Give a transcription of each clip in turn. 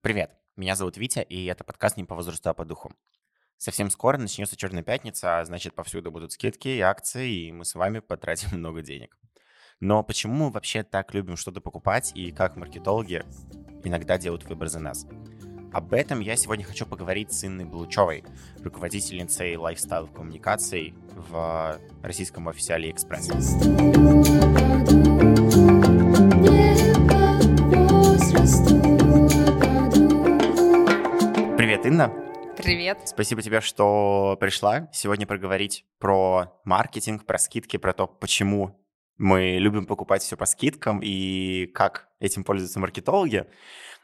Привет, меня зовут Витя, и это подкаст «Не по возрасту, а по духу». Совсем скоро начнется Черная пятница, а значит, повсюду будут скидки и акции, и мы с вами потратим много денег. Но почему мы вообще так любим что-то покупать, и как маркетологи иногда делают выбор за нас? Об этом я сегодня хочу поговорить с Инной Блучевой, руководительницей лайфстайл-коммуникаций в российском офисе AliExpress. Инна. Привет. Спасибо тебе, что пришла сегодня проговорить про маркетинг, про скидки, про то, почему мы любим покупать все по скидкам и как этим пользуются маркетологи.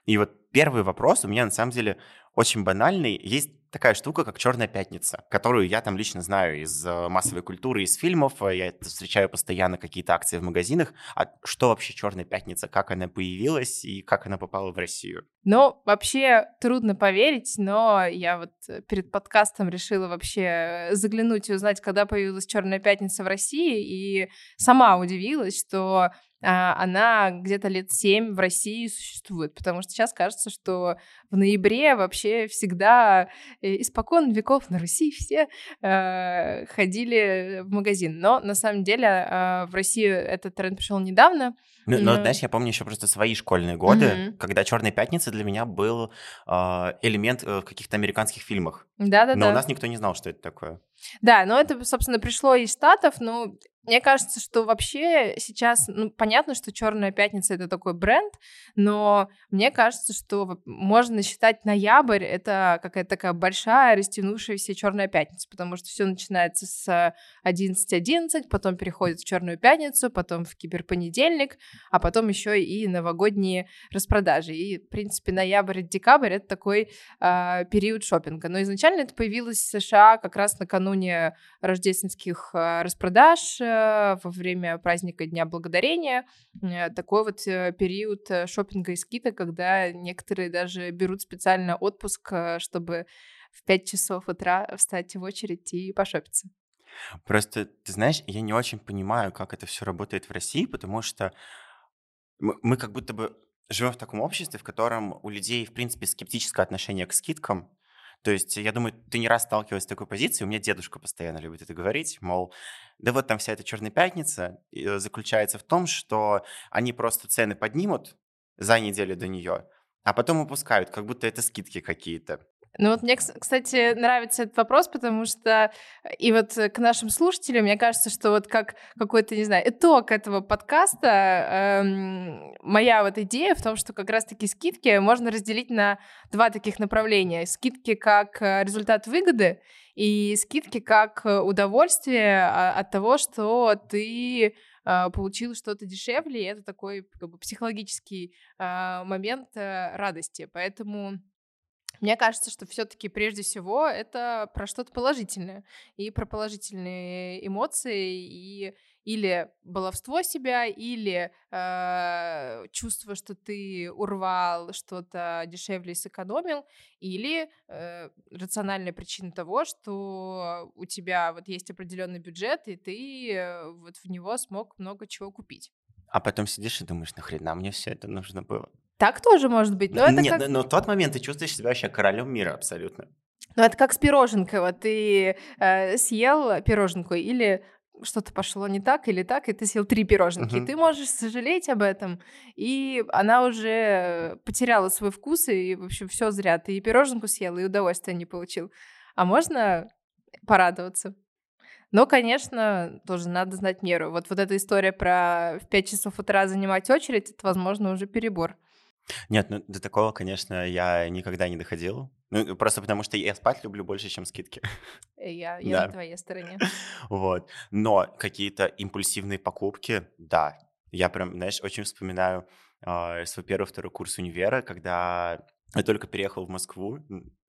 И вот первый вопрос у меня на самом деле очень банальный. Есть такая штука, как «Черная пятница», которую я там лично знаю из э, массовой культуры, из фильмов. Я встречаю постоянно какие-то акции в магазинах. А что вообще «Черная пятница», как она появилась и как она попала в Россию? Ну, вообще трудно поверить, но я вот э, перед подкастом решила вообще заглянуть и узнать, когда появилась «Черная пятница» в России, и сама удивилась, что она где-то лет семь в России существует, потому что сейчас кажется, что в ноябре вообще всегда э, испокон веков на Руси все э, ходили в магазин. Но на самом деле э, в Россию этот тренд пришел недавно. Ну, но, знаешь, я помню еще просто свои школьные годы, mm-hmm. когда Черная пятница для меня был э, элемент в каких-то американских фильмах. Да-да-да. Но у нас никто не знал, что это такое. Да, но это, собственно, пришло из Штатов. Ну, мне кажется, что вообще сейчас, ну, понятно, что Черная пятница это такой бренд, но мне кажется, что можно считать ноябрь это какая-то такая большая растянувшаяся Черная пятница, потому что все начинается с 11.11, потом переходит в Черную пятницу, потом в киберпонедельник, а потом еще и новогодние распродажи. И, в принципе, ноябрь и декабрь это такой э, период шопинга. Но изначально это появилось в США как раз накануне рождественских э, распродаж во время праздника Дня Благодарения. Э, такой вот э, период э, шопинга и скидок, когда некоторые даже берут специально отпуск, чтобы в 5 часов утра встать в очередь и пошопиться. Просто, ты знаешь, я не очень понимаю, как это все работает в России, потому что мы, мы как будто бы живем в таком обществе, в котором у людей, в принципе, скептическое отношение к скидкам, то есть, я думаю, ты не раз сталкивалась с такой позицией. У меня дедушка постоянно любит это говорить, мол, да вот там вся эта черная пятница э, заключается в том, что они просто цены поднимут за неделю до нее, а потом опускают, как будто это скидки какие-то. Ну вот мне, кстати, нравится этот вопрос, потому что э, и вот к нашим слушателям, мне кажется, что вот как какой-то, не знаю, итог этого подкаста, эм, моя вот идея в том, что как раз-таки скидки можно разделить на два таких направления. Скидки как э, результат выгоды и скидки как э, удовольствие а, от того, что ты получил что-то дешевле, и это такой как бы, психологический э, момент э, радости. Поэтому мне кажется, что все-таки прежде всего это про что-то положительное и про положительные эмоции и или баловство себя, или э, чувство, что ты урвал что-то дешевле и сэкономил, или э, рациональная причина того, что у тебя вот есть определенный бюджет, и ты э, вот в него смог много чего купить. А потом сидишь и думаешь, нахрена мне все это нужно было? Так тоже может быть. Но Нет, как... но в тот момент ты чувствуешь себя вообще королем мира абсолютно. Ну, это как с пироженкой. Вот ты э, съел пироженку или что-то пошло не так или так, и ты съел три пироженки. Uh-huh. Ты можешь сожалеть об этом, и она уже потеряла свой вкус, и, в общем, все зря. Ты и пироженку съел, и удовольствия не получил. А можно порадоваться. Но, конечно, тоже надо знать меру. Вот, вот эта история про в 5 часов утра занимать очередь, это, возможно, уже перебор. Нет, ну до такого, конечно, я никогда не доходил. Ну, просто потому что я спать люблю больше, чем скидки. Э, я, я да. на твоей стороне. Вот. Но какие-то импульсивные покупки, да. Я прям, знаешь, очень вспоминаю э, свой первый, второй курс универа, когда я только переехал в Москву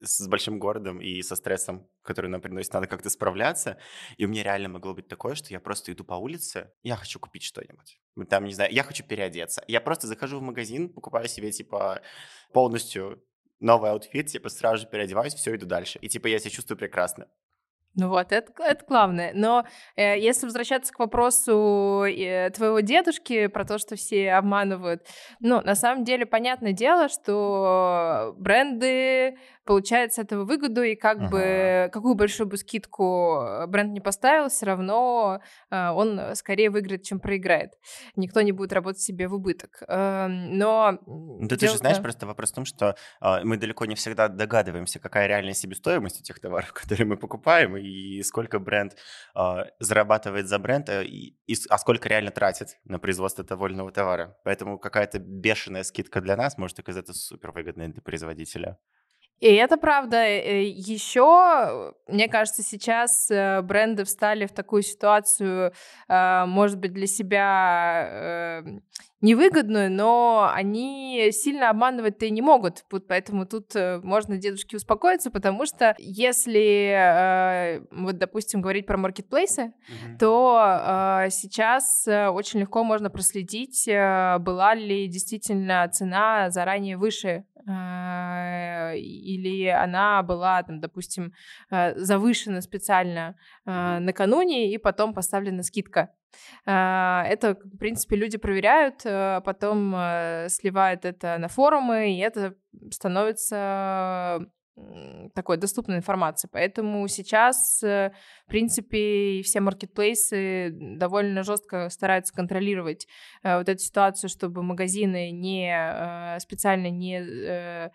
с большим городом и со стрессом, который нам приносит, надо как-то справляться. И у меня реально могло быть такое, что я просто иду по улице, я хочу купить что-нибудь. Там, не знаю, я хочу переодеться. Я просто захожу в магазин, покупаю себе, типа, полностью новый outfit, типа, сразу же переодеваюсь, все, иду дальше. И, типа, я себя чувствую прекрасно. Ну вот, это, это главное. Но э, если возвращаться к вопросу э, твоего дедушки про то, что все обманывают, ну, на самом деле, понятное дело, что бренды получают с этого выгоду, и как ага. бы какую большую бы скидку э, бренд не поставил, все равно э, он скорее выиграет, чем проиграет. Никто не будет работать себе в убыток. Э, но... Да дел... ты же знаешь, да. просто вопрос в том, что э, мы далеко не всегда догадываемся, какая реальная себестоимость у тех товаров, которые мы покупаем, и сколько бренд э, зарабатывает за бренд, э, и, и, а сколько реально тратит на производство довольного товара. Поэтому какая-то бешеная скидка для нас может оказаться супер выгодной для производителя. И это правда. Э, Еще, мне кажется, сейчас э, бренды встали в такую ситуацию, э, может быть, для себя невыгодную, но они сильно обманывать-то и не могут. Поэтому тут можно дедушке успокоиться, потому что если, вот, допустим, говорить про маркетплейсы, mm-hmm. то сейчас очень легко можно проследить, была ли действительно цена заранее выше или она была, там, допустим, э, завышена специально э, накануне и потом поставлена скидка. Э, это, в принципе, люди проверяют, потом сливают это на форумы, и это становится такой доступной информации. Поэтому сейчас, в принципе, все маркетплейсы довольно жестко стараются контролировать вот эту ситуацию, чтобы магазины не специально не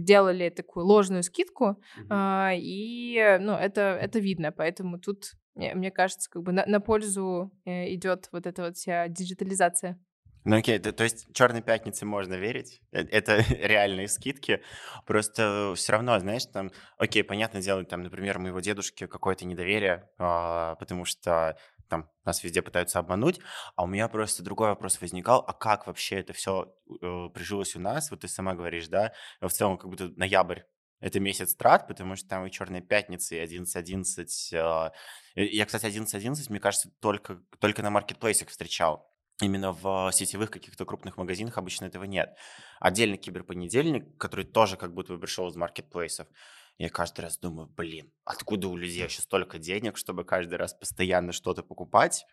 делали такую ложную скидку, mm-hmm. а, и, ну, это, это видно, поэтому тут, мне, мне кажется, как бы на, на пользу э, идет вот эта вот вся диджитализация. Ну окей, то, то есть Черной пятнице можно верить, э, это реальные скидки, просто все равно, знаешь, там, окей, понятно дело, там, например, моего дедушки какое-то недоверие, а, потому что там нас везде пытаются обмануть, а у меня просто другой вопрос возникал, а как вообще это все э, прижилось у нас? Вот ты сама говоришь, да, в целом как будто ноябрь это месяц трат, потому что там и Черная пятница, и 11.11. Э, я, кстати, 11.11, мне кажется, только, только на маркетплейсах встречал. Именно в сетевых каких-то крупных магазинах обычно этого нет. Отдельный киберпонедельник, который тоже как будто бы пришел из маркетплейсов. Я каждый раз думаю, блин, откуда у людей вообще столько денег, чтобы каждый раз постоянно что-то покупать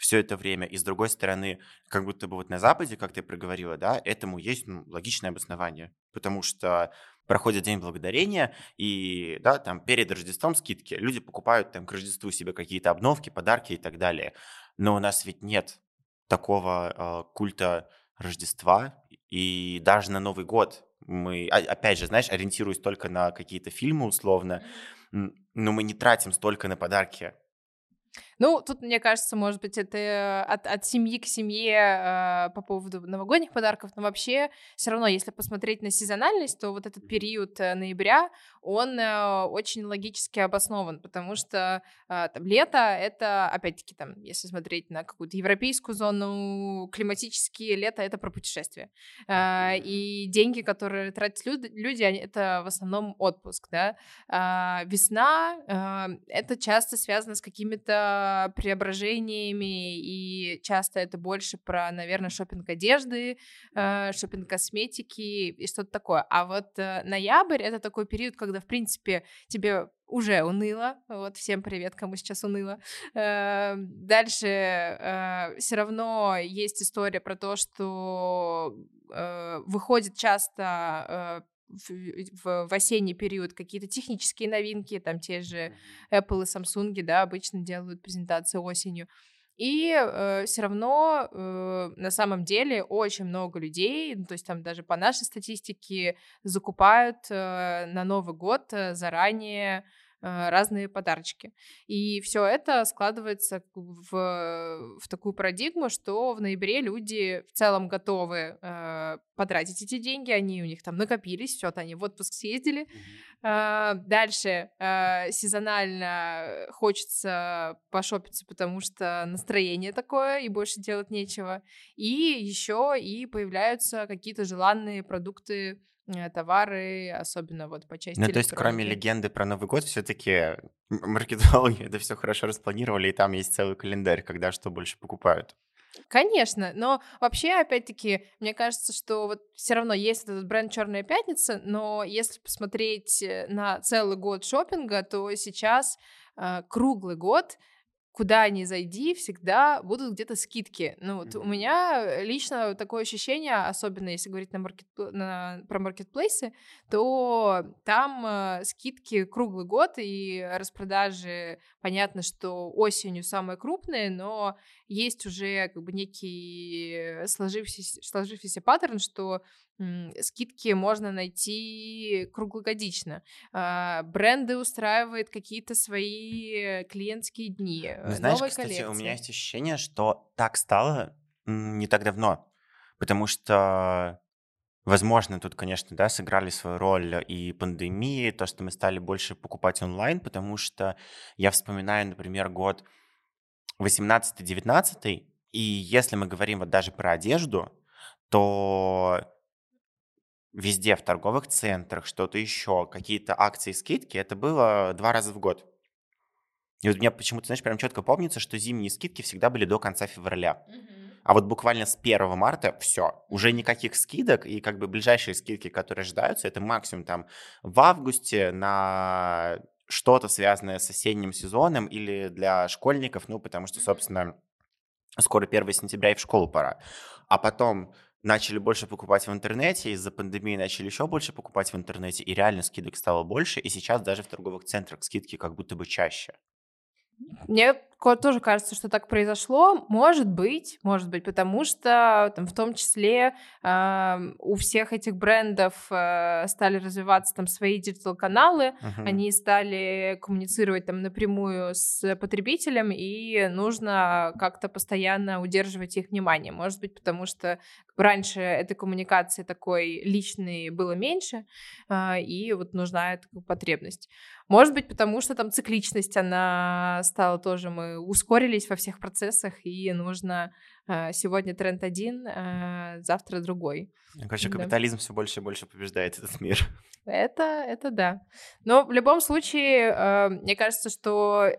все это время. И с другой стороны, как будто бы вот на Западе, как ты проговорила, да, этому есть ну, логичное обоснование. Потому что проходит День Благодарения, и, да, там перед Рождеством скидки. Люди покупают там к Рождеству себе какие-то обновки, подарки и так далее. Но у нас ведь нет такого э, культа Рождества, и даже на Новый год мы, а, опять же, знаешь, ориентируясь только на какие-то фильмы условно, но мы не тратим столько на подарки. Ну, тут, мне кажется, может быть, это э, от, от семьи к семье э, по поводу новогодних подарков, но вообще все равно, если посмотреть на сезональность, то вот этот период э, ноября, он э, очень логически обоснован, потому что э, там лето — это, опять-таки, там, если смотреть на какую-то европейскую зону, климатические лето — это про путешествия. Э, и деньги, которые тратят люди, люди они, это в основном отпуск, да. Э, весна э, — это часто связано с какими-то преображениями, и часто это больше про, наверное, шопинг одежды, э, шопинг косметики и что-то такое. А вот э, ноябрь — это такой период, когда, в принципе, тебе уже уныло. Вот, всем привет, кому сейчас уныло. Э, дальше все равно есть история про то, что выходит часто э, в, в осенний период какие-то технические новинки, там те же Apple и Samsung, да, обычно делают презентации осенью. И э, все равно э, на самом деле очень много людей, ну, то есть там даже по нашей статистике закупают э, на Новый год э, заранее разные подарочки. И все это складывается в, в такую парадигму, что в ноябре люди в целом готовы э, потратить эти деньги, они у них там накопились, все, они в отпуск съездили. Э, дальше э, сезонально хочется пошопиться, потому что настроение такое, и больше делать нечего. И еще и появляются какие-то желанные продукты Э, товары, особенно вот по части Ну, то есть, кроме легенды про Новый год, все-таки маркетологи это все хорошо распланировали, и там есть целый календарь, когда что больше покупают. Конечно, но вообще, опять-таки, мне кажется, что вот все равно есть этот бренд Черная пятница, но если посмотреть э, на целый год шопинга, то сейчас э, круглый год куда ни зайди, всегда будут где-то скидки. Ну вот mm-hmm. у меня лично такое ощущение, особенно если говорить на маркет, на, про маркетплейсы, то там э, скидки круглый год и распродажи, понятно, что осенью самые крупные, но есть уже как бы некий сложившийся, сложившийся паттерн, что скидки можно найти круглогодично. А, бренды устраивают какие-то свои клиентские дни. Ну, знаешь, новые кстати, коллекции. у меня есть ощущение, что так стало не так давно, потому что Возможно, тут, конечно, да, сыграли свою роль и пандемии, то, что мы стали больше покупать онлайн, потому что я вспоминаю, например, год 18-19, и если мы говорим вот даже про одежду, то везде в торговых центрах, что-то еще, какие-то акции, скидки, это было два раза в год. И вот у меня почему-то, знаешь, прям четко помнится, что зимние скидки всегда были до конца февраля. А вот буквально с 1 марта все, уже никаких скидок, и как бы ближайшие скидки, которые ожидаются, это максимум там в августе на что-то связанное с осенним сезоном или для школьников, ну, потому что, собственно, скоро 1 сентября и в школу пора. А потом начали больше покупать в интернете, из-за пандемии начали еще больше покупать в интернете, и реально скидок стало больше, и сейчас даже в торговых центрах скидки как будто бы чаще. Мне тоже кажется, что так произошло. Может быть, может быть, потому что там, в том числе э, у всех этих брендов э, стали развиваться там свои digital-каналы, uh-huh. они стали коммуницировать там напрямую с потребителем, и нужно как-то постоянно удерживать их внимание. Может быть, потому что раньше этой коммуникации такой личной было меньше, э, и вот нужна эта потребность. Может быть, потому что там цикличность, она стала тоже, мы ускорились во всех процессах, и нужно э, сегодня тренд один, э, завтра другой. Короче, да. капитализм все больше и больше побеждает этот мир. Это, это да. Но в любом случае, э, мне кажется, что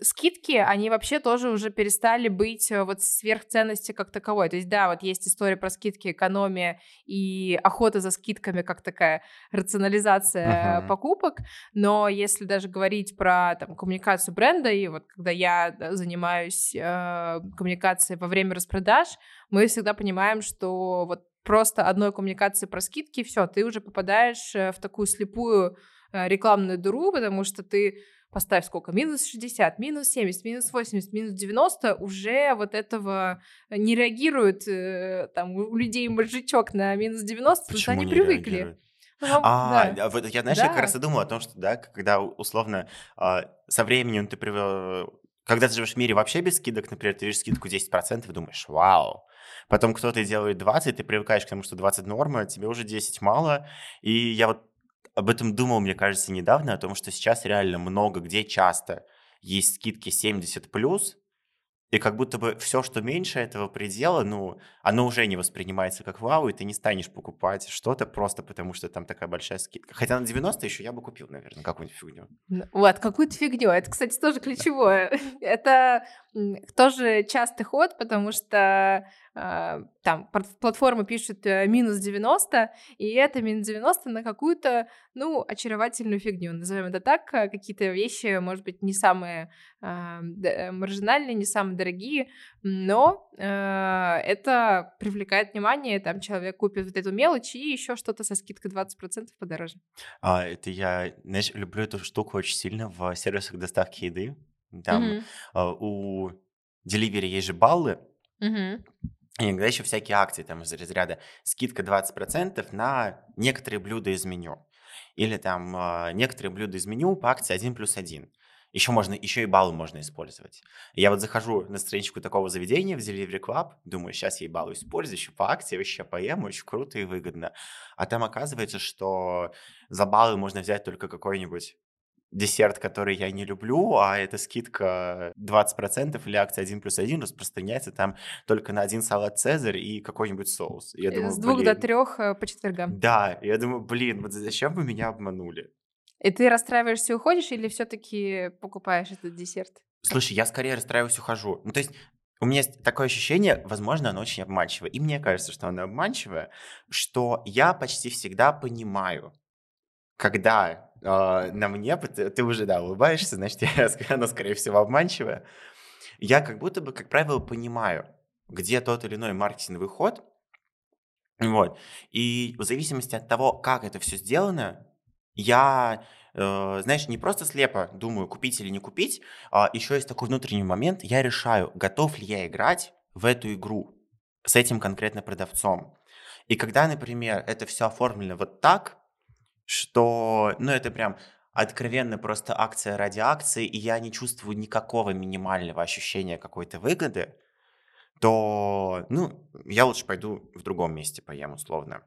скидки, они вообще тоже уже перестали быть э, вот сверхценности как таковой. То есть, да, вот есть история про скидки, экономия и охота за скидками как такая рационализация uh-huh. покупок, но если даже говорить про там, коммуникацию бренда, и вот когда я занимаюсь э, коммуникацией во время распродаж, мы всегда понимаем, что вот просто одной коммуникации про скидки, все, ты уже попадаешь э, в такую слепую э, рекламную дыру, потому что ты поставь сколько, минус 60, минус 70, минус 80, минус 90, уже вот этого не реагирует, э, там, у людей мозжечок на минус 90, потому что они привыкли. Реагирует? Ну, а, да. вот я, знаешь, да. я как раз и думал о том, что, да, когда условно а, со временем ты привел... Когда ты живешь в мире вообще без скидок, например, ты видишь скидку 10%, и думаешь, вау. Потом кто-то делает 20, ты привыкаешь к тому, что 20 норма, тебе уже 10 мало. И я вот об этом думал, мне кажется, недавно, о том, что сейчас реально много где часто есть скидки 70 плюс, и как будто бы все, что меньше этого предела, ну, оно уже не воспринимается как вау, и ты не станешь покупать что-то просто потому, что там такая большая скидка. Хотя на 90 еще я бы купил, наверное, какую-нибудь фигню. Вот, какую-то фигню. Это, кстати, тоже ключевое. Это тоже частый ход, потому что э, там платформы пишут э, минус 90, и это минус 90 на какую-то, ну, очаровательную фигню, назовем это так, э, какие-то вещи, может быть, не самые э, маржинальные, не самые дорогие, но э, это привлекает внимание, там человек купит вот эту мелочь и еще что-то со скидкой 20% подороже. А, это я, знаешь, люблю эту штуку очень сильно в сервисах доставки еды, там mm-hmm. у Delivery есть же баллы, mm-hmm. и иногда еще всякие акции там из разряда скидка 20% на некоторые блюда из меню. Или там uh, некоторые блюда из меню по акции 1 плюс 1. Еще можно, еще и баллы можно использовать. Я вот захожу на страничку такого заведения в Delivery Club, думаю, сейчас я и баллы использую, еще по акции, вообще поем, очень круто и выгодно. А там оказывается, что за баллы можно взять только какой-нибудь десерт, который я не люблю, а эта скидка 20% или акция 1 плюс 1 распространяется там только на один салат Цезарь и какой-нибудь соус. Я думаю, С двух блин, до трех э, по четвергам. Да, я думаю, блин, вот зачем вы меня обманули? И ты расстраиваешься и уходишь, или все-таки покупаешь этот десерт? Слушай, я скорее расстраиваюсь и ухожу. Ну, то есть у меня есть такое ощущение, возможно, оно очень обманчивое. И мне кажется, что оно обманчивое, что я почти всегда понимаю, когда э, на мне, ты, уже, да, улыбаешься, значит, она, скорее всего, обманчивая, я как будто бы, как правило, понимаю, где тот или иной маркетинговый ход, вот, и в зависимости от того, как это все сделано, я, э, знаешь, не просто слепо думаю, купить или не купить, а еще есть такой внутренний момент, я решаю, готов ли я играть в эту игру с этим конкретно продавцом. И когда, например, это все оформлено вот так, что, ну, это прям откровенно просто акция ради акции, и я не чувствую никакого минимального ощущения какой-то выгоды, то, ну, я лучше пойду в другом месте поем условно.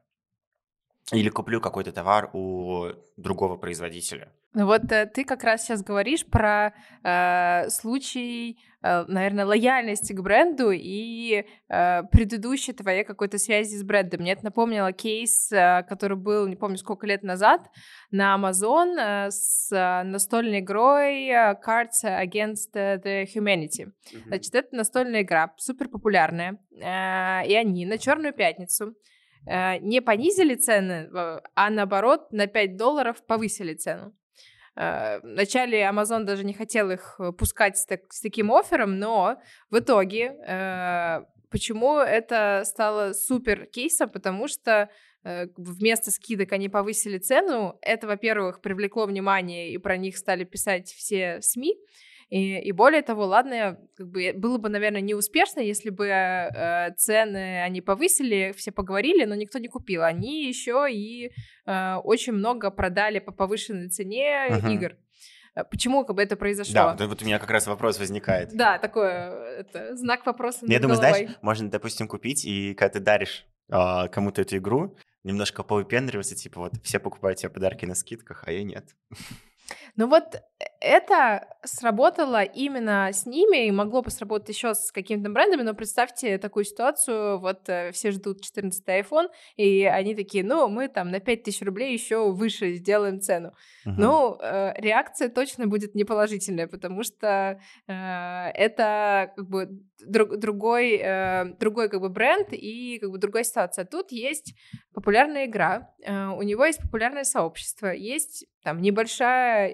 Или куплю какой-то товар у другого производителя. Ну вот э, ты как раз сейчас говоришь про э, случай, э, наверное, лояльности к бренду и э, предыдущей твоей какой-то связи с брендом. Мне это напомнило кейс, э, который был, не помню, сколько лет назад, на Amazon э, с э, настольной игрой э, Cards Against the Humanity. Mm-hmm. Значит, это настольная игра, супер популярная, э, и они на Черную пятницу не понизили цены, а наоборот на 5 долларов повысили цену. Э, вначале Amazon даже не хотел их э, пускать с, так, с таким оффером, но в итоге э, почему это стало супер кейсом? Потому что вместо скидок они повысили цену. Это, во-первых, привлекло внимание, и про них стали писать все СМИ. И, и более того, ладно, как бы было бы, наверное, неуспешно, если бы э, цены они повысили, все поговорили, но никто не купил. Они еще и э, очень много продали по повышенной цене uh-huh. игр. Э, почему как бы это произошло? Да, вот у меня как раз вопрос возникает. Да, такой это, знак вопроса Я думаю, головой. знаешь, можно, допустим, купить, и когда ты даришь э, кому-то эту игру, немножко повыпендриваться, типа вот все покупают тебе подарки на скидках, а я нет. Ну вот э, это сработало именно с ними и могло бы сработать еще с какими-то брендами, но представьте такую ситуацию, вот э, все ждут 14 iPhone, и они такие, ну, мы там на 5000 рублей еще выше сделаем цену. Uh-huh. Ну, э, реакция точно будет неположительная, потому что э, это как бы друг, другой, э, другой как бы бренд и как бы другая ситуация. Тут есть популярная игра, э, у него есть популярное сообщество, есть там небольшая,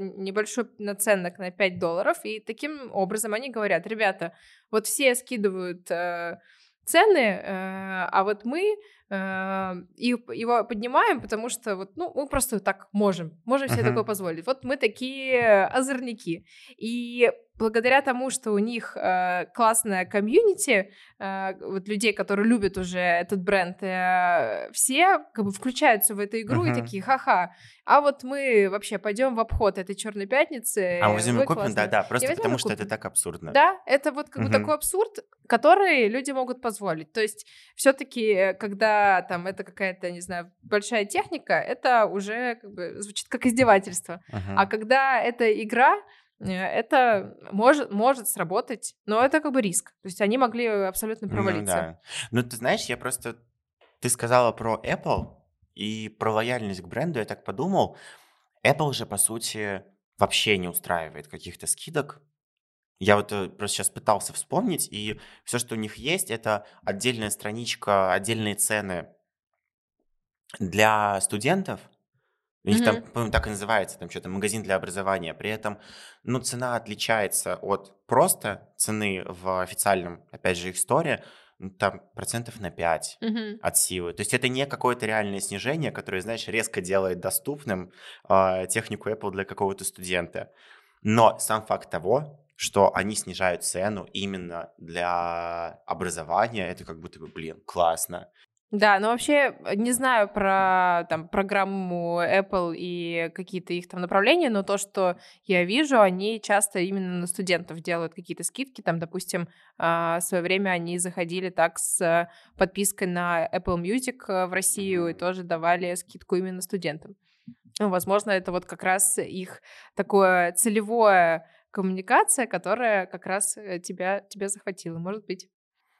небольшой наценок на 5 долларов, и таким образом они говорят, ребята, вот все скидывают э, цены, э, а вот мы э, его поднимаем, потому что вот, ну, мы просто так можем, можем себе uh-huh. такое позволить. Вот мы такие озорники. И благодаря тому, что у них э, классная комьюнити, э, вот людей, которые любят уже этот бренд, э, все как бы включаются в эту игру uh-huh. и такие, ха-ха, а вот мы вообще пойдем в обход этой черной пятницы. А мы возьмем и купим, да, да, просто потому что это так абсурдно. Да, это вот как uh-huh. бы такой абсурд, который люди могут позволить. То есть все-таки, когда там это какая-то, не знаю, большая техника, это уже как бы звучит как издевательство. Uh-huh. А когда это игра, Э, это может, может сработать, но это как бы риск. То есть они могли абсолютно провалиться. Ну, да. ну ты знаешь, я просто... Ты сказала про Apple и про лояльность к бренду, я так подумал. Apple же, по сути, вообще не устраивает каких-то скидок. Я вот э, просто сейчас пытался вспомнить, и все, что у них есть, это отдельная страничка, отдельные цены для студентов – у них там, по-моему, так и называется, там что-то магазин для образования. При этом, ну, цена отличается от просто цены в официальном, опять же, их сторе, ну, там процентов на 5 Мгм. от силы. То есть это не какое-то реальное снижение, которое, знаешь, резко делает доступным а, технику Apple для какого-то студента. Но сам факт того, что они снижают цену именно для образования, это как будто бы, блин, классно. Да, но вообще э, не знаю про там программу Apple и какие-то их там направления, но то, что я вижу, они часто именно на студентов делают какие-то скидки. Там, допустим, а, в свое время они заходили так с подпиской на Apple Music э, в Россию и тоже давали скидку именно студентам. Ну, возможно, это вот как раз их такое целевое коммуникация, которая как раз э, тебя, тебя захватила, может быть.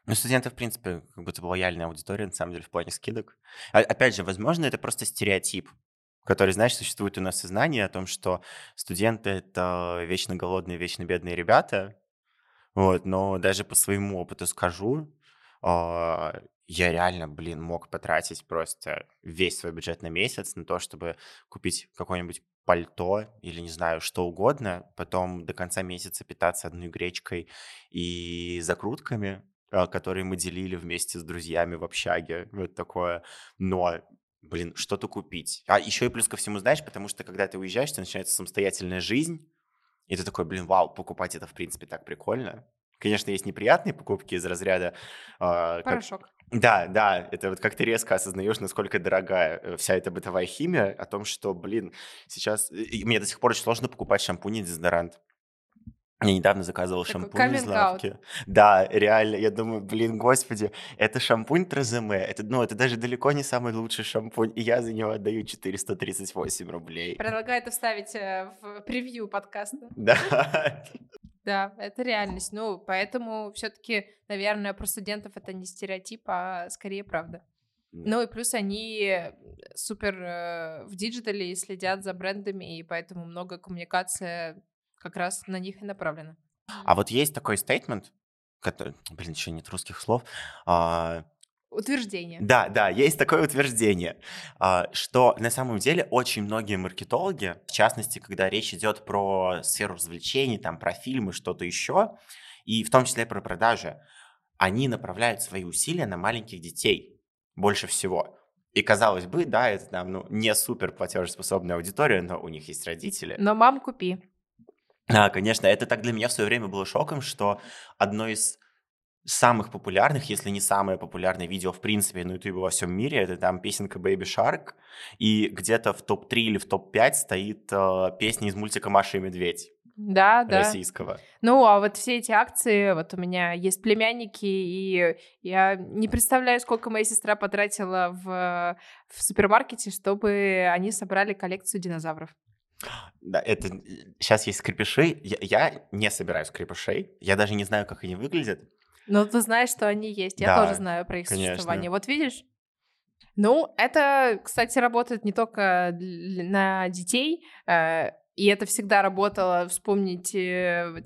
Ну, студенты, в принципе, как будто бы лояльная аудитория, на самом деле, в плане скидок. А, опять же, возможно, это просто стереотип, который, знаешь, существует у нас в сознании о том, что студенты — это вечно голодные, вечно бедные ребята. Вот, но даже по своему опыту скажу, а, я реально, блин, мог потратить просто весь свой бюджет на месяц на то, чтобы купить какое-нибудь пальто или, не знаю, что угодно, потом до конца месяца питаться одной гречкой и закрутками, а, которые мы делили вместе с друзьями в общаге, вот такое. Но блин, что-то купить. А еще и плюс ко всему, знаешь, потому что когда ты уезжаешь, то начинается самостоятельная жизнь, и ты такой, блин, вау, покупать это, в принципе, так прикольно. Конечно, есть неприятные покупки из разряда... Э, Порошок. Как... Да, да, это вот как ты резко осознаешь, насколько дорогая э, вся эта бытовая химия, о том, что, блин, сейчас... И мне до сих пор очень сложно покупать шампунь и дезодорант. Я недавно заказывал Такой шампунь из лавки. Да, реально, я думаю, блин, господи, это шампунь Траземе, это, ну, это даже далеко не самый лучший шампунь, и я за него отдаю 438 рублей. Предлагаю это вставить э, в превью подкаста. Да. Да, это реальность. Ну, поэтому все-таки, наверное, про студентов это не стереотип, а скорее правда. Ну и плюс они супер э, в digital е следят за брендами, и поэтому много коммуникация как раз на них и направлена. А вот есть такой statement, который, блин, еще нет русских слов, а, Утверждение. Да, да, есть такое утверждение, а, что на самом деле очень многие маркетологи, в частности, когда речь идет про сферу развлечений, там, про фильмы, что-то еще, и в том числе про продажи, они направляют свои усилия на маленьких детей больше всего. И казалось бы, да, это там, ну, не супер платежеспособная аудитория, но у них есть родители. Но мам купи. Да, конечно, это так для меня в свое время было шоком, что одно из самых популярных, если не самое популярное видео в принципе на YouTube во всем мире, это там песенка Baby Shark, и где-то в топ-3 или в топ-5 стоит э, песня из мультика «Маша и медведь». Да, да. Российского. Ну, а вот все эти акции, вот у меня есть племянники, и я не представляю, сколько моя сестра потратила в, в супермаркете, чтобы они собрали коллекцию динозавров. Да, это сейчас есть скрипыши. Я, я не собираю скрипышей. Я даже не знаю, как они выглядят. Но ты знаешь, что они есть. Я да, тоже знаю про их конечно. существование. Вот видишь? Ну, это, кстати, работает не только на детей, э, и это всегда работало. Вспомните,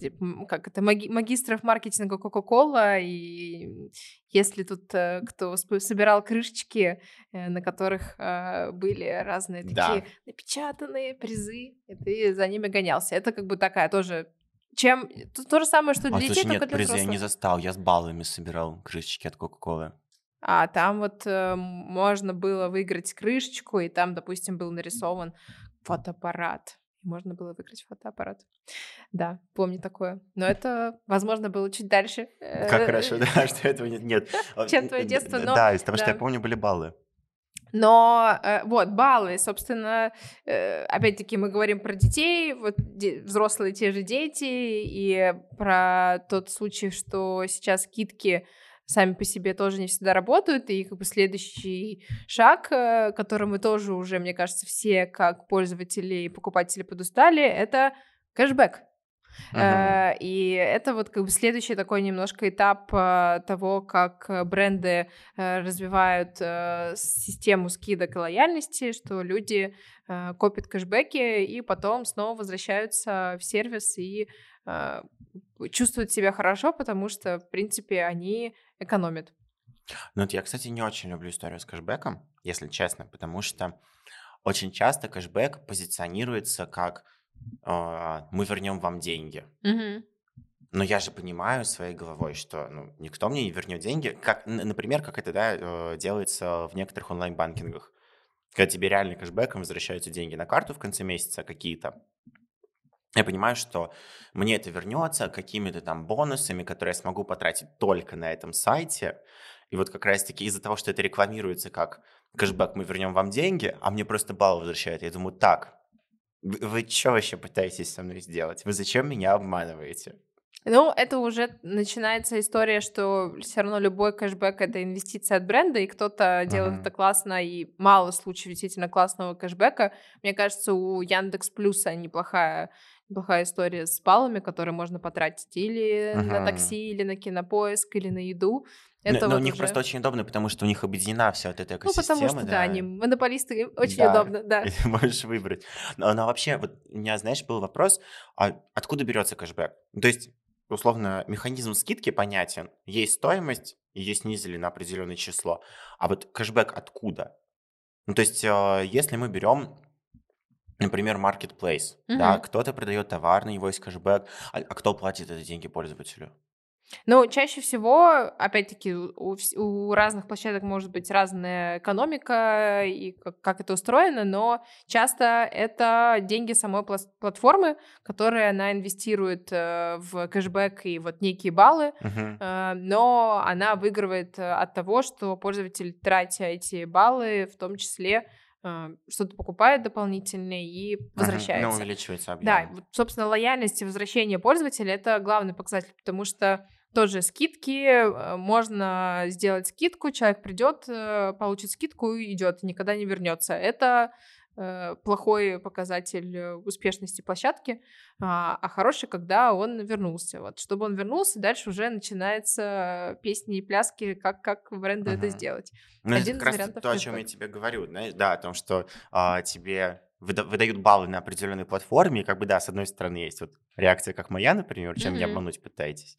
как это, маги- магистров маркетинга Coca-Cola, и если тут э, кто собирал крышечки, э, на которых были разные такие да. напечатанные призы, и ты за ними гонялся. Это как бы такая тоже чем то, то же самое, что для а, детей, слушай, только нет, для взрослых. я не застал, я с баллами собирал крышечки от Кока-Колы. А там вот э, можно было выиграть крышечку, и там, допустим, был нарисован фотоаппарат. Можно было выиграть фотоаппарат. Да, помню такое. Но это, возможно, было чуть дальше. Как э, хорошо, да, что этого нет. Чем твое детство, но... Да, потому что я помню, были баллы. Но э, вот баллы, собственно, э, опять-таки мы говорим про детей, вот взрослые те же дети, и про тот случай, что сейчас скидки сами по себе тоже не всегда работают, и как бы следующий шаг, э, который мы тоже уже, мне кажется, все как пользователи и покупатели подустали, это кэшбэк. Uh-huh. И это вот как бы следующий такой немножко этап э, того, как бренды э, развивают систему скидок и лояльности, что люди копят кэшбэки и потом снова возвращаются в сервис и чувствуют себя хорошо, потому что, в принципе, они экономят. Ну, вот я, кстати, не очень люблю историю с кэшбэком, если честно, потому что очень часто кэшбэк позиционируется как мы вернем вам деньги. Угу. Но я же понимаю своей головой, что ну, никто мне не вернет деньги. Как, например, как это да, э, делается в некоторых онлайн-банкингах. Когда тебе реально кэшбэком возвращаются деньги на карту в конце месяца какие-то. Я понимаю, что мне это вернется какими-то там бонусами, которые я смогу потратить только на этом сайте. И вот как раз-таки из-за того, что это рекламируется как кэшбэк, мы вернем вам деньги, а мне просто балл возвращают. Я думаю, так, вы что вообще пытаетесь со мной сделать? Вы зачем меня обманываете? Ну, это уже начинается история, что все равно любой кэшбэк — это инвестиция от бренда, и кто-то делает uh-huh. это классно, и мало случаев действительно классного кэшбэка. Мне кажется, у Яндекс Плюса неплохая неплохая история с баллами, которые можно потратить или uh-huh. на такси, или на кинопоиск, или на еду. Это но, вот но у них уже... просто очень удобно, потому что у них объединена вся вот эта экосистема. Ну, потому что, да, да они монополисты, очень да, удобно, да. можешь выбрать. Но, но вообще, вот у меня, знаешь, был вопрос, а откуда берется кэшбэк? То есть, условно, механизм скидки понятен. Есть стоимость, ее снизили на определенное число. А вот кэшбэк откуда? Ну, то есть, э, если мы берем например, marketplace, Мгм. да, кто-то продает товар, на него есть кэшбэк, а, а кто платит эти деньги пользователю? Ну, чаще всего, опять-таки, у, у разных площадок может быть разная экономика и как, как это устроено, но часто это деньги самой платформы, которые она инвестирует э, в кэшбэк и вот некие баллы, э, но она выигрывает э, от того, что пользователь, тратя эти баллы, в том числе что-то покупает дополнительное и возвращается. Ну, увеличивается объем. Да, вот, собственно, лояльность и возвращение пользователя это главный показатель, потому что тоже скидки, э, можно сделать скидку, человек придет, э, получит скидку и идет, никогда не вернется. Это плохой показатель э, успешности площадки, а, а хороший, когда он вернулся. Вот, чтобы он вернулся, дальше уже начинается песни и пляски, как, как бренду это Мгм. сделать. Ну, Один это из как раз вариантов то, о чем я тебе говорю, знаешь, да, о том, что а, тебе выда- выдают баллы на определенной платформе, и как бы, да, с одной стороны есть вот реакция, как моя, например, чем меня Мгм. обмануть пытаетесь.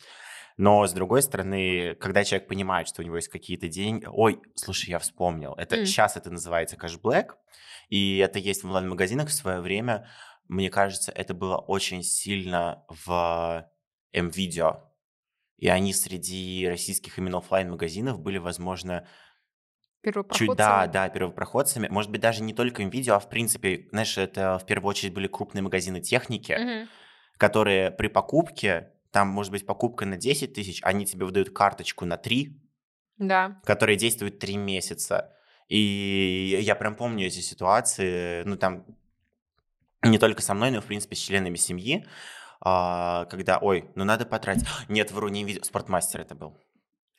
Но, с другой стороны, когда человек понимает, что у него есть какие-то деньги... Ой, слушай, я вспомнил. Это М. сейчас это называется кэшбэк, и это есть в онлайн-магазинах в свое время. Мне кажется, это было очень сильно в М-видео. И они среди российских именно оффлайн магазинов были, возможно, Чуть, да, Первопроходцами. да, первопроходцами. Может быть, даже не только видео, а в принципе, знаешь, это в первую очередь были крупные магазины техники, Мгм. которые при покупке, там может быть покупка на 10 тысяч, они тебе выдают карточку на 3, Да. которая действует 3 месяца. И я прям помню эти ситуации, ну там не только со мной, но в принципе с членами семьи, а, когда, ой, ну надо потратить. Нет, вру, не видео, спортмастер это был.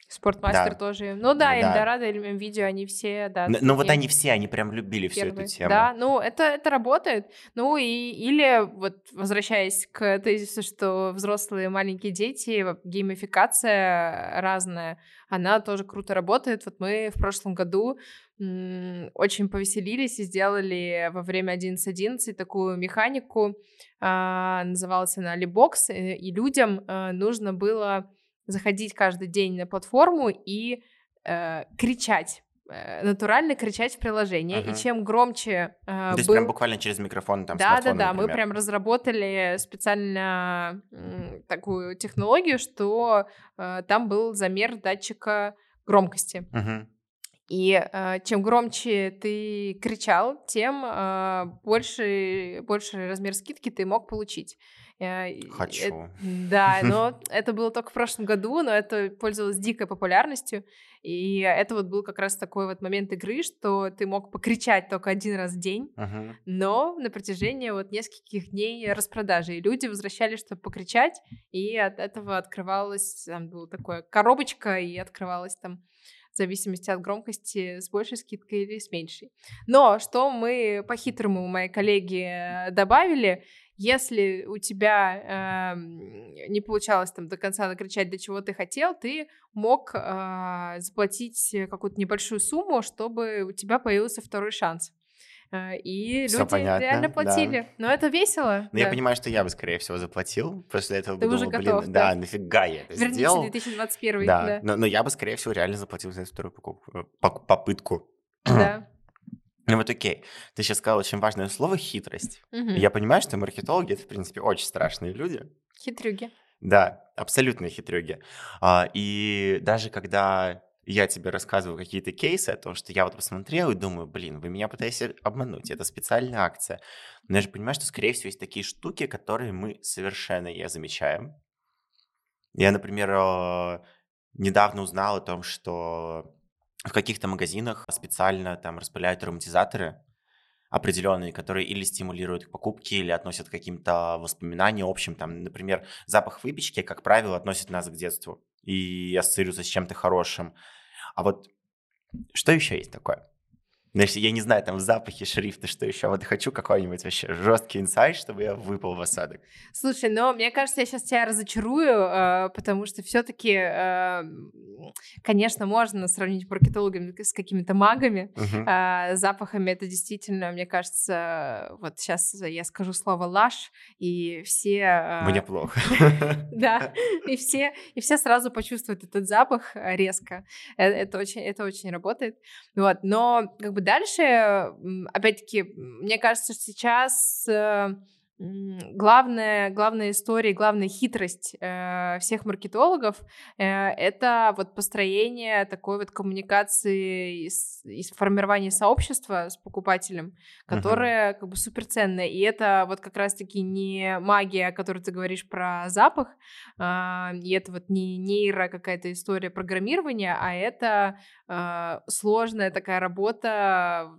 Спортмастер Да. тоже. Ну да, Да. Эльдорадо, Эль- видео, они все, да, Но вот такие они все, они прям любили всю эту первые. тему. Да, ну это, это работает. Ну и или вот возвращаясь к тезису, что взрослые маленькие дети, вот геймификация разная, она тоже круто работает. Вот мы в прошлом году очень повеселились и сделали во время 11.11 такую механику, а, называлась она Либокс, э, и людям э, нужно было заходить каждый день на платформу и э, кричать э, натурально кричать в приложение, Мгм. и чем громче э, То есть был... прям буквально через микрофон там да, да, смартфона, да, мы прям разработали специально м, такую технологию, что э, там был замер датчика громкости. Мгм. И э, чем громче ты кричал, тем э, больше, больше размер скидки ты мог получить. Э, Хочу. да, но это было только в прошлом году, но это пользовалось дикой популярностью. И это вот был как раз такой вот момент игры, что ты мог покричать только один раз в день, Мгм. но на протяжении вот нескольких дней распродажи. И люди возвращались, чтобы покричать, и от этого открывалась, там была такая коробочка, и открывалась там в зависимости от громкости с большей скидкой или с меньшей. Но что мы по-хитрому, мои коллеги, э, добавили, если у тебя эм, не получалось там до конца накричать, до чего ты хотел, ты мог э, заплатить какую-то небольшую сумму, чтобы у тебя появился второй шанс. Э, И Всё люди понятно, реально да. платили. Но это весело. Я да. понимаю, что я бы, скорее всего, заплатил. После этого бы Ты уже думал, блин, готов, да, да. нафига я это Верните сделал. 2021. Да, Да. Но, но я бы, скорее всего, реально заплатил за эту вторую покупку, э, пок- попытку. Да. Ну вот окей, ты сейчас сказал очень важное слово «хитрость». Мгм. Я понимаю, что маркетологи — это, в принципе, очень страшные люди. Хитрюги. Да, абсолютные хитрюги. А, и даже когда я тебе рассказываю какие-то кейсы о том, что я вот посмотрел и думаю, блин, вы меня пытаетесь обмануть, это специальная акция. Но я же понимаю, что, скорее всего, есть такие штуки, которые мы совершенно не замечаем. Я, например, э, недавно узнал о том, что в каких-то магазинах специально там распыляют ароматизаторы определенные, которые или стимулируют к покупке, или относят к каким-то воспоминаниям общим. Там, например, запах выпечки, как правило, относит нас к детству и ассоциируется с чем-то хорошим. А вот что еще есть такое? Значит, я не знаю, там запахи, шрифты, что еще. Вот хочу какой-нибудь вообще жесткий инсайт, чтобы я выпал в осадок. Слушай, но мне кажется, я сейчас тебя разочарую, э, потому что все-таки, э, конечно, можно сравнить маркетологами с какими-то магами. Uh-huh. Запахами это действительно, мне кажется, вот сейчас я скажу слово лаш, и все... Мне плохо. Да, и все, и все сразу почувствуют этот запах резко. Это очень, это очень работает. Вот, но как бы дальше, опять-таки, мне кажется, сейчас э, главная, главная история, главная хитрость э, всех маркетологов э, это вот построение такой вот коммуникации и, формирование сообщества с покупателем, которое uh-huh. как бы суперценное. И это вот как раз-таки не магия, о которой ты говоришь про запах, э, и это вот не нейро какая-то история программирования, а это э, сложная такая работа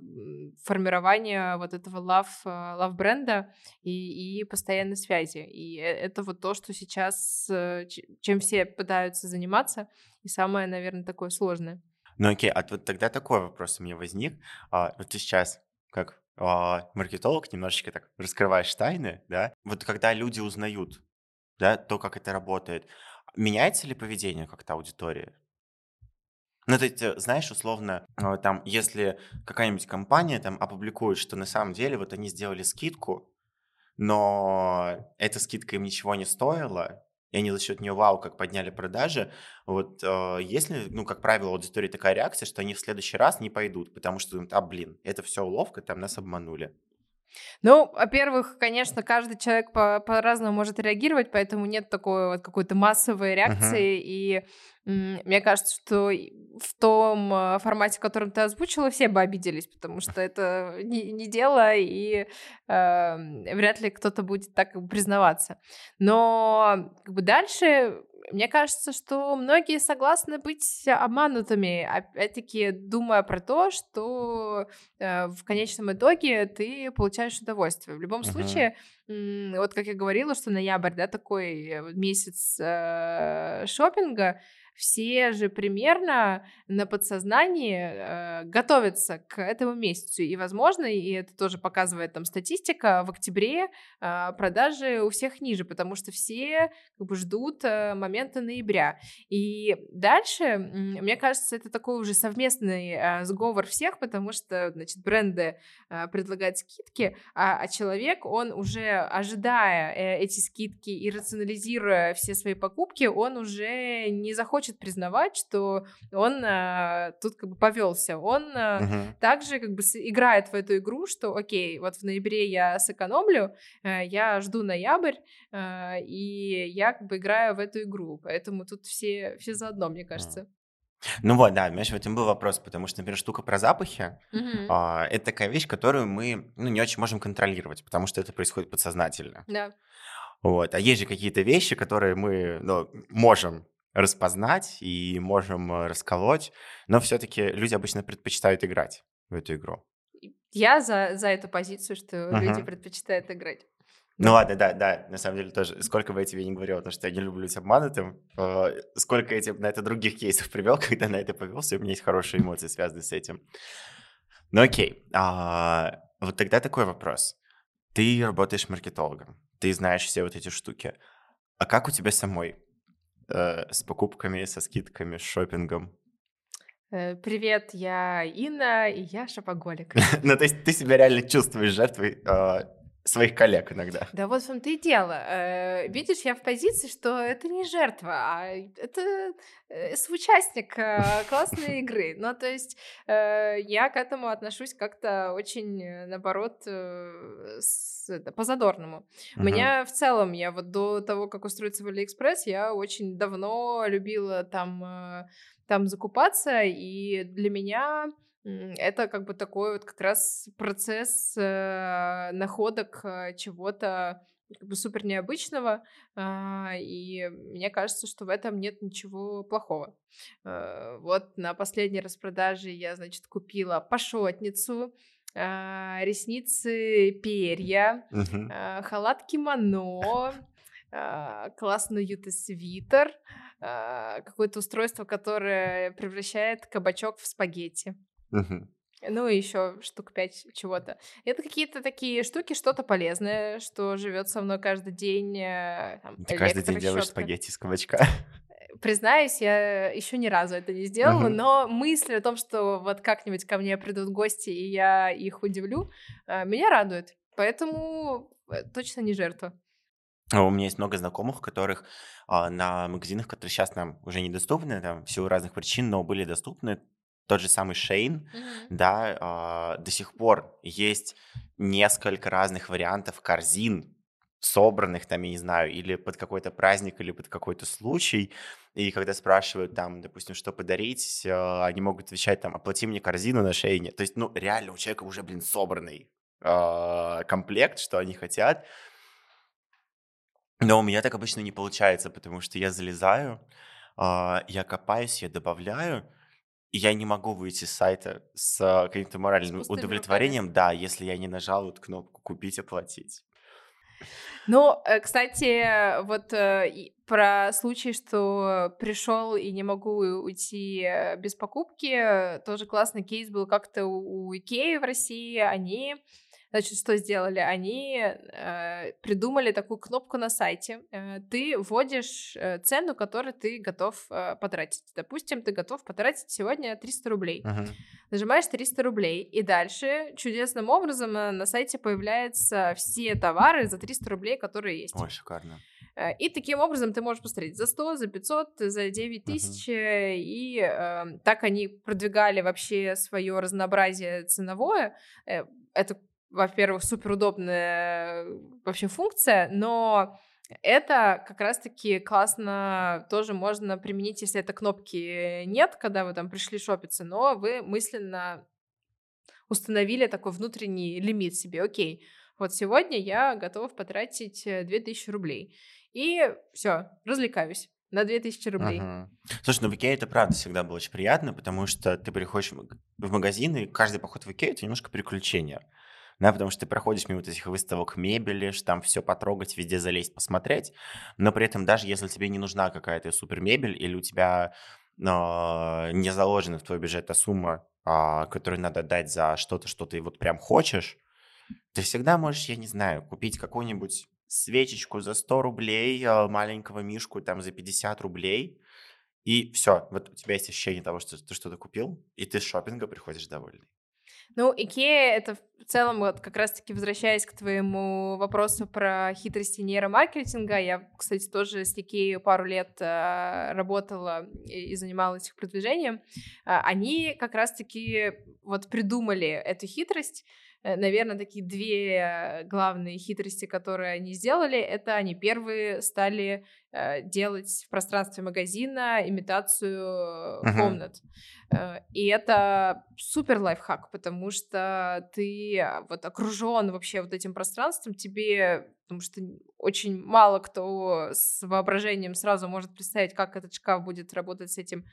формирования вот этого love, э, love бренда и и, постоянной связи. И э, это вот то, что сейчас, э, чем все пытаются заниматься, и самое, наверное, такое сложное. Ну окей, а вот тогда такой вопрос у меня возник. А, вот ты сейчас как а, маркетолог немножечко так раскрываешь тайны, да? Вот когда люди узнают, да, то, как это работает, меняется ли поведение как-то аудитории? Ну, то есть, э, знаешь, условно, там, если какая-нибудь компания там опубликует, что на самом деле вот они сделали скидку, но эта скидка им ничего не стоила, и они за счет нее вау как подняли продажи. Вот э, если, ну, как правило, аудитории такая реакция, что они в следующий раз не пойдут, потому что а, блин, это все уловка, там нас обманули. Ну, во-первых, конечно, каждый человек по- по-разному может реагировать, поэтому нет такой вот какой-то массовой реакции, uh-huh. и мне кажется, что в том э, формате, в котором ты озвучила, все бы обиделись, потому что это не, не дело, и э, вряд ли кто-то будет так признаваться. Но как бы дальше мне кажется, что многие согласны быть обманутыми, опять-таки думая про то, что э, в конечном итоге ты получаешь удовольствие. В любом uh-huh. случае, вот как я говорила, что ноябрь, да, такой э, месяц э, шопинга, все же примерно на подсознании э, готовятся к этому месяцу. И, возможно, и это тоже показывает там статистика, в октябре э, продажи у всех ниже, потому что все как бы ждут э, момента ноября. И дальше, мне кажется, это такой уже совместный э, сговор всех, потому что, значит, бренды э, предлагают скидки, а, а человек, он уже ожидая э, эти скидки и рационализируя все свои покупки, он уже не захочет хочет признавать, что он а, тут как бы повелся. Он а, uh-huh. также как бы играет в эту игру, что окей, вот в ноябре я сэкономлю, а, я жду ноябрь, а, и я как бы играю в эту игру. Поэтому тут все, все заодно, мне кажется. Ну вот, да, знаешь, в этом был вопрос, потому что, например, штука про запахи mm-hmm. а, это такая вещь, которую мы ну, не очень можем контролировать, потому что это происходит подсознательно. Да. Вот. А есть же какие-то вещи, которые мы ну, можем распознать и можем э, расколоть, но все-таки люди обычно предпочитают играть в эту игру. Я за, за эту позицию, что uh-huh. люди предпочитают играть. Ну ладно, да, да, на самом деле тоже. Сколько бы я тебе не говорил, потому что я не люблю быть обманутым, э, сколько я тебе на это других кейсов привел, когда на это повелся, у меня есть хорошие эмоции, связанные с этим. Ну окей, а, вот тогда такой вопрос. Ты работаешь маркетологом, ты знаешь все вот эти штуки. А как у тебя самой? Э, с покупками, со скидками, с шопингом? Э, привет, я Инна, и я шопоголик. ну, то есть ты себя реально чувствуешь жертвой а, своих коллег иногда. Да вот в том-то и дело. Э, видишь, я в позиции, что это не жертва, а это э, соучастник э, классной игры. Ну, то есть я к этому отношусь как-то очень, наоборот, по-задорному. У меня в целом, я вот до того, как устроиться в Алиэкспресс, я очень давно любила там, там закупаться, и для меня это как бы такой вот как раз процесс э, находок э, чего-то как бы супер необычного, э, и мне кажется, что в этом нет ничего плохого. Э, вот на последней распродаже я, значит, купила пашотницу, э, ресницы перья, э, халат кимоно, классный юта-свитер, какое-то устройство, которое превращает кабачок в спагетти. Угу. Ну и еще штук пять чего-то. Это какие-то такие штуки, что-то полезное, что живет со мной каждый день. э, Там, Ты каждый день делаешь спагетти из кабачка. Признаюсь, я еще ни разу это не сделала, Мгм. но мысль о том, что вот как-нибудь ко мне придут гости, и я их удивлю, э, меня радует. Поэтому э, точно не жертва. А У меня есть много знакомых, которых а, на магазинах, которые сейчас нам уже недоступны, там, в силу разных причин, но были доступны, тот же самый Шейн, да, а, до сих пор есть несколько разных вариантов корзин, собранных там, я не знаю, или под какой-то праздник, или под какой-то случай. И когда спрашивают там, допустим, что подарить, а, они могут отвечать там, оплати мне корзину на Шейне. То есть, ну, реально у человека уже, блин, собранный а, комплект, что они хотят. Но у меня так обычно не получается, потому что я залезаю, я копаюсь, я добавляю, и я не могу выйти с сайта с а, каким-то моральным пустыми удовлетворением, да, если я не нажал вот кнопку «Купить, оплатить». Ну, э, кстати, вот э, про случай, что пришел и не могу уйти э, без покупки, тоже классный кейс был как-то у Икеи в России. Они, значит, что сделали? Они э, придумали такую кнопку на сайте. Э, ты вводишь э, цену, которую ты готов э, потратить. Допустим, ты готов потратить сегодня 300 рублей Мгм. нажимаешь 300 рублей, и дальше чудесным образом э, на сайте появляются все товары за 300 рублей, которые есть. Ой, шикарно. Э, И таким образом ты можешь посмотреть за 100, за 500, за 9 Мгм. тысяч, э, и э, так они продвигали вообще свое разнообразие ценовое. Э, Это, во-первых, суперудобная э, вообще функция, но это как раз-таки классно тоже можно применить, если это кнопки нет, когда вы там пришли шопиться, но вы мысленно установили такой внутренний лимит себе. Окей, вот сегодня я готов потратить э, 2000 рублей. И все, развлекаюсь на 2000 рублей. Мгм. Слушай, ну в Икее это правда всегда было очень приятно, потому что ты приходишь в магазин, и каждый поход в Икею это немножко приключение. Да, потому что ты проходишь мимо этих выставок мебели, ш- там все потрогать, везде залезть, посмотреть, но при этом даже если тебе не нужна какая-то супер мебель или у тебя а, не заложена в твой бюджет та сумма, а, которую надо дать за что-то, что ты вот прям хочешь, ты всегда можешь, я не знаю, купить какую-нибудь свечечку за 100 рублей, а, маленького мишку там за 50 рублей, и все, вот у тебя есть ощущение того, что ты что-то купил, и ты с шопинга приходишь довольный. Ну, Икея — это в целом, вот как раз-таки возвращаясь к твоему вопросу про хитрости нейромаркетинга, я, кстати, тоже с Икеей пару лет э, работала и, и занималась их продвижением, А, они как раз-таки вот придумали эту хитрость, наверное, такие две э, главные хитрости, которые они сделали, это они первые стали э, делать в пространстве магазина имитацию Мгм. комнат. Э, И это супер лайфхак, потому что ты а, вот окружен вообще вот этим пространством, тебе, потому что очень мало кто с воображением сразу может представить, как этот шкаф будет работать с этим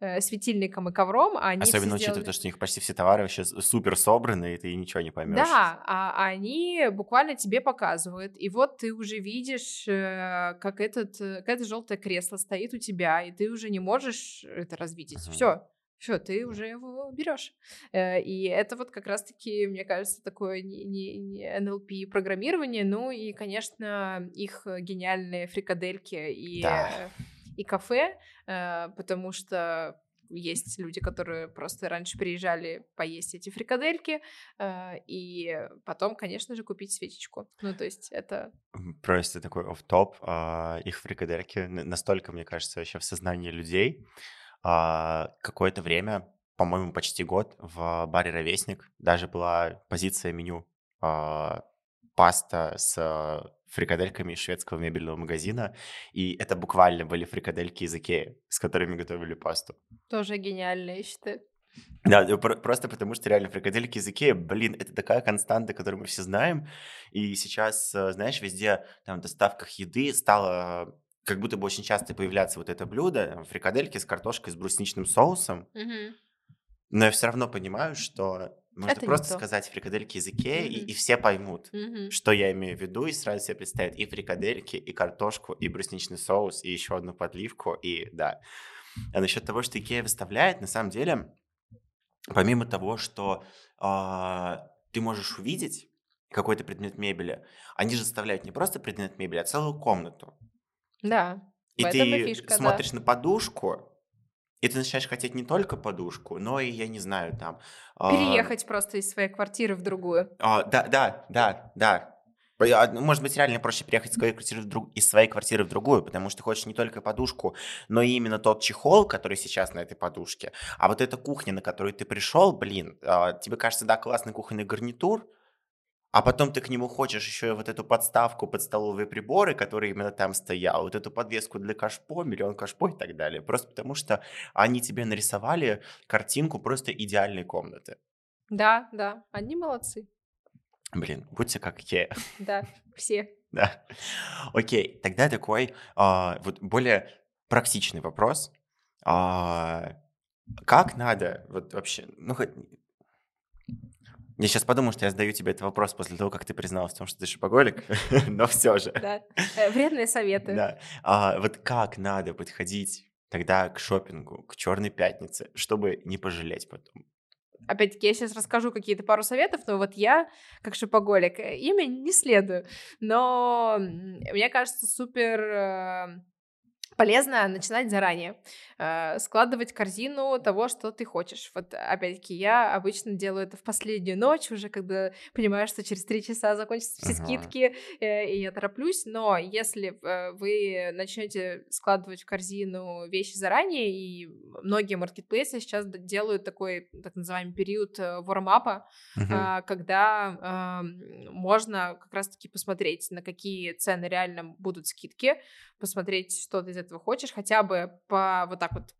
э, светильником и ковром, а они Особенно учитывая сделали- то, что у них почти все товары вообще супер собраны, и ты ничего не поймешь. Да, а они буквально тебе показывают, и вот ты уже видишь, э, как, этот, э, как это желтое кресло стоит у тебя, и ты уже не можешь это развидеть. Мгм. Все, все, ты уже его берешь. И это вот как раз-таки, мне кажется, такое не, не- не NLP программирование, ну и, конечно, их э, гениальные фрикадельки и, Да. И кафе, э, потому что есть люди, которые просто раньше приезжали поесть эти фрикадельки, э, и потом, конечно же, купить свечечку. Ну, то есть это... Просто такой оф-топ. а, Их фрикадельки настолько, мне кажется, вообще в сознании людей. А, Какое-то время, по-моему, почти год в баре «Ровесник» даже была позиция меню а, паста с фрикадельками из шведского мебельного магазина. И это буквально были фрикадельки из Икеи, с которыми готовили пасту. Тоже гениально, я считаю. Да, ну, про- просто потому что реально фрикадельки из Икеи, блин, это такая константа, которую мы все знаем. И сейчас, э, знаешь, везде там в доставках еды стало как будто бы очень часто появляться вот это блюдо, фрикадельки с картошкой с брусничным соусом. Мгм. Но я все равно понимаю, что можно Это просто то. сказать фрикадельки из Икеи, и, Мгм. и все поймут, Мгм. что я имею в виду, и сразу себе представят и фрикадельки, и картошку, и брусничный соус, и еще одну подливку, и да. А насчет того, что Икея выставляет, на самом деле, помимо того, что а, ты можешь увидеть какой-то предмет мебели, они же составляют не просто предмет мебели, а целую комнату. Да. И и ты фишка, да. смотришь на подушку, и ты начинаешь хотеть не только подушку, но и, я не знаю, там... а, Переехать просто из своей квартиры в другую. а, да, да, да, да. А, ну, Может быть, реально проще переехать из своей квартиры в друг- из своей квартиры в другую, потому что ты хочешь не только подушку, но и именно тот чехол, который сейчас на этой подушке. А вот эта кухня, на которую ты пришел, блин, а, тебе кажется, да, классный кухонный гарнитур, а потом ты к нему хочешь еще вот эту подставку под столовые приборы, который именно там стоял, вот эту подвеску для кашпо, миллион кашпо и так далее. Просто потому что они тебе нарисовали картинку просто идеальной комнаты. Да, да, они молодцы. Блин, будьте как Икея. Да, все. Да. Окей, тогда такой а, вот более практичный вопрос. А, как надо вот вообще, ну хоть... Я сейчас подумал, что я задаю тебе этот вопрос после того, как ты призналась в том, что ты шопоголик, но все же. Да. Э, Вредные советы. Да. А, вот как надо подходить тогда к шопингу, к Черной пятнице, чтобы не пожалеть потом? Опять-таки, я сейчас расскажу какие-то пару советов, но вот я, как шопоголик, э, ими не следую. Но мне кажется, супер э, полезно начинать заранее. Э, Складывать корзину того, что ты хочешь. Вот, опять-таки, я обычно делаю это в последнюю ночь, уже когда понимаю, что через три часа закончатся все Ага. скидки, э, и я тороплюсь. Но если э, вы начнете складывать в корзину вещи заранее, и многие маркетплейсы сейчас делают такой так называемый период вормапа, а, когда ам, можно как раз-таки посмотреть, на какие цены реально будут скидки, посмотреть, что ты из этого хочешь, хотя бы по вот так вот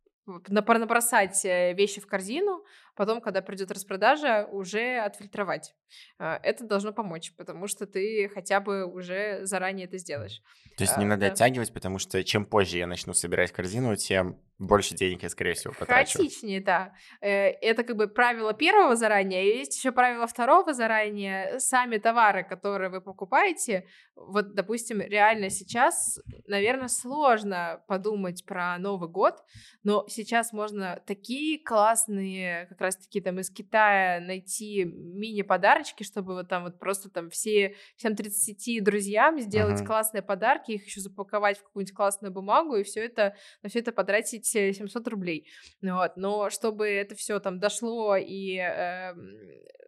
набросать э, вещи в корзину, потом, когда придет распродажа, уже отфильтровать. А, Это должно помочь, потому что ты хотя бы уже заранее это сделаешь. То есть не А, надо да. оттягивать, потому что чем позже я начну собирать корзину, тем больше денег я, скорее всего, потрачу. Хаотичнее, да. Э, Это как бы правило первого заранее, и есть еще правило второго заранее. Сами товары, которые вы покупаете, вот, допустим, реально сейчас, наверное, сложно подумать про Новый год, но сейчас можно такие классные, как раз-таки там из Китая найти мини-подарочки, чтобы вот там вот просто там все, всем 30 друзьям сделать Мгм. классные подарки, их еще запаковать в какую-нибудь классную бумагу, и все это, на все это потратить э, 700 рублей. Ну Вот. Но чтобы это все там дошло и эм,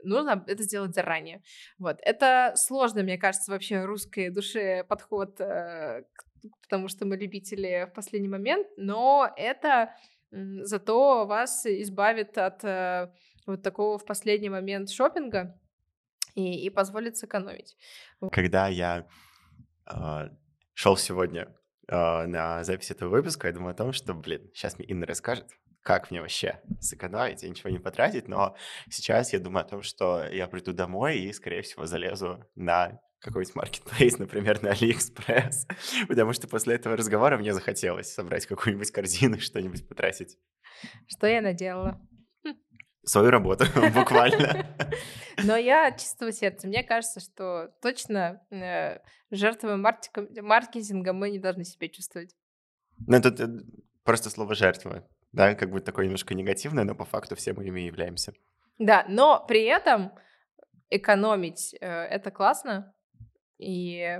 нужно это сделать заранее. Вот. Это сложно, мне кажется, вообще русской душе подход, э, к- потому что мы любители в последний момент, но это зато вас избавит от э, вот такого в последний момент шопинга и, и позволит сэкономить. Когда я шел сегодня а, на запись этого выпуска, я думал о том, что, блин, сейчас мне Инна расскажет, как мне вообще сэкономить и ничего не потратить, но сейчас я думаю о том, что я приду домой и, скорее всего, залезу на какой-нибудь маркетплейс, например, на Алиэкспресс, потому что после этого разговора мне захотелось собрать какую-нибудь корзину, что-нибудь потратить. Что я наделала? Свою работу, буквально. Но я от чистого сердца. Мне кажется, что точно э, жертвой мартика- маркетинга мы не должны себя чувствовать. Ну, это просто слово «жертва», да, как бы такое немножко негативное, но по факту все мы ими являемся. Да, но при этом экономить э, это классно. И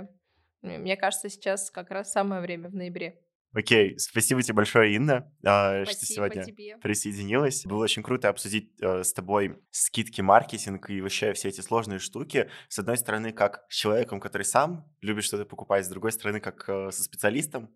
мне кажется, сейчас как раз самое время в ноябре. Окей, спасибо тебе большое, Инна, а, что Спасибо сегодня тебе. присоединилась. Было очень круто обсудить э, с тобой скидки, маркетинг и вообще все эти сложные штуки. С одной стороны, как с человеком, который сам любит что-то покупать, с другой стороны, как э, со специалистом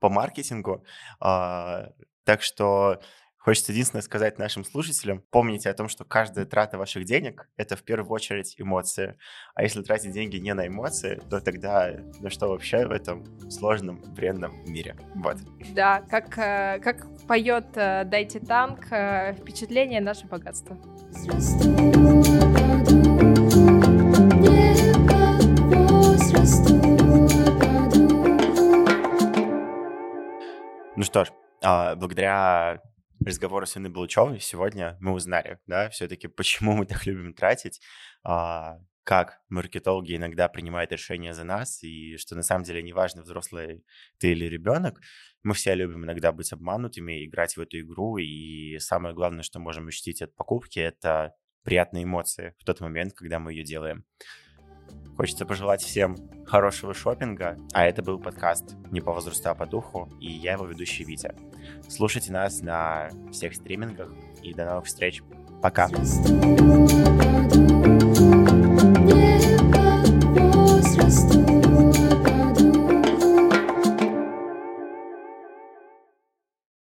по маркетингу. А, так что хочется единственное сказать нашим слушателям, помните о том, что каждая трата ваших денег — это в первую очередь эмоции. А если тратить деньги не на эмоции, то тогда ну что вообще в этом сложном, бренном мире? Вот. Да, как, э, как поет э, Дайте танк, э, впечатление наше богатство. Ну что ж, а, благодаря разговору с Инной Блучевой сегодня мы узнали, да, все-таки, почему мы так любим тратить, а, как маркетологи иногда принимают решения за нас, и что на самом деле неважно, взрослый ты или ребенок, мы все любим иногда быть обманутыми, играть в эту игру, и самое главное, что можем ощутить от покупки, это приятные эмоции в тот момент, когда мы ее делаем. Хочется пожелать всем хорошего шопинга, а это был подкаст «Не по возрасту, а по духу», и я его ведущий Витя. Слушайте нас на всех стримингах, и до новых встреч. Пока! Расту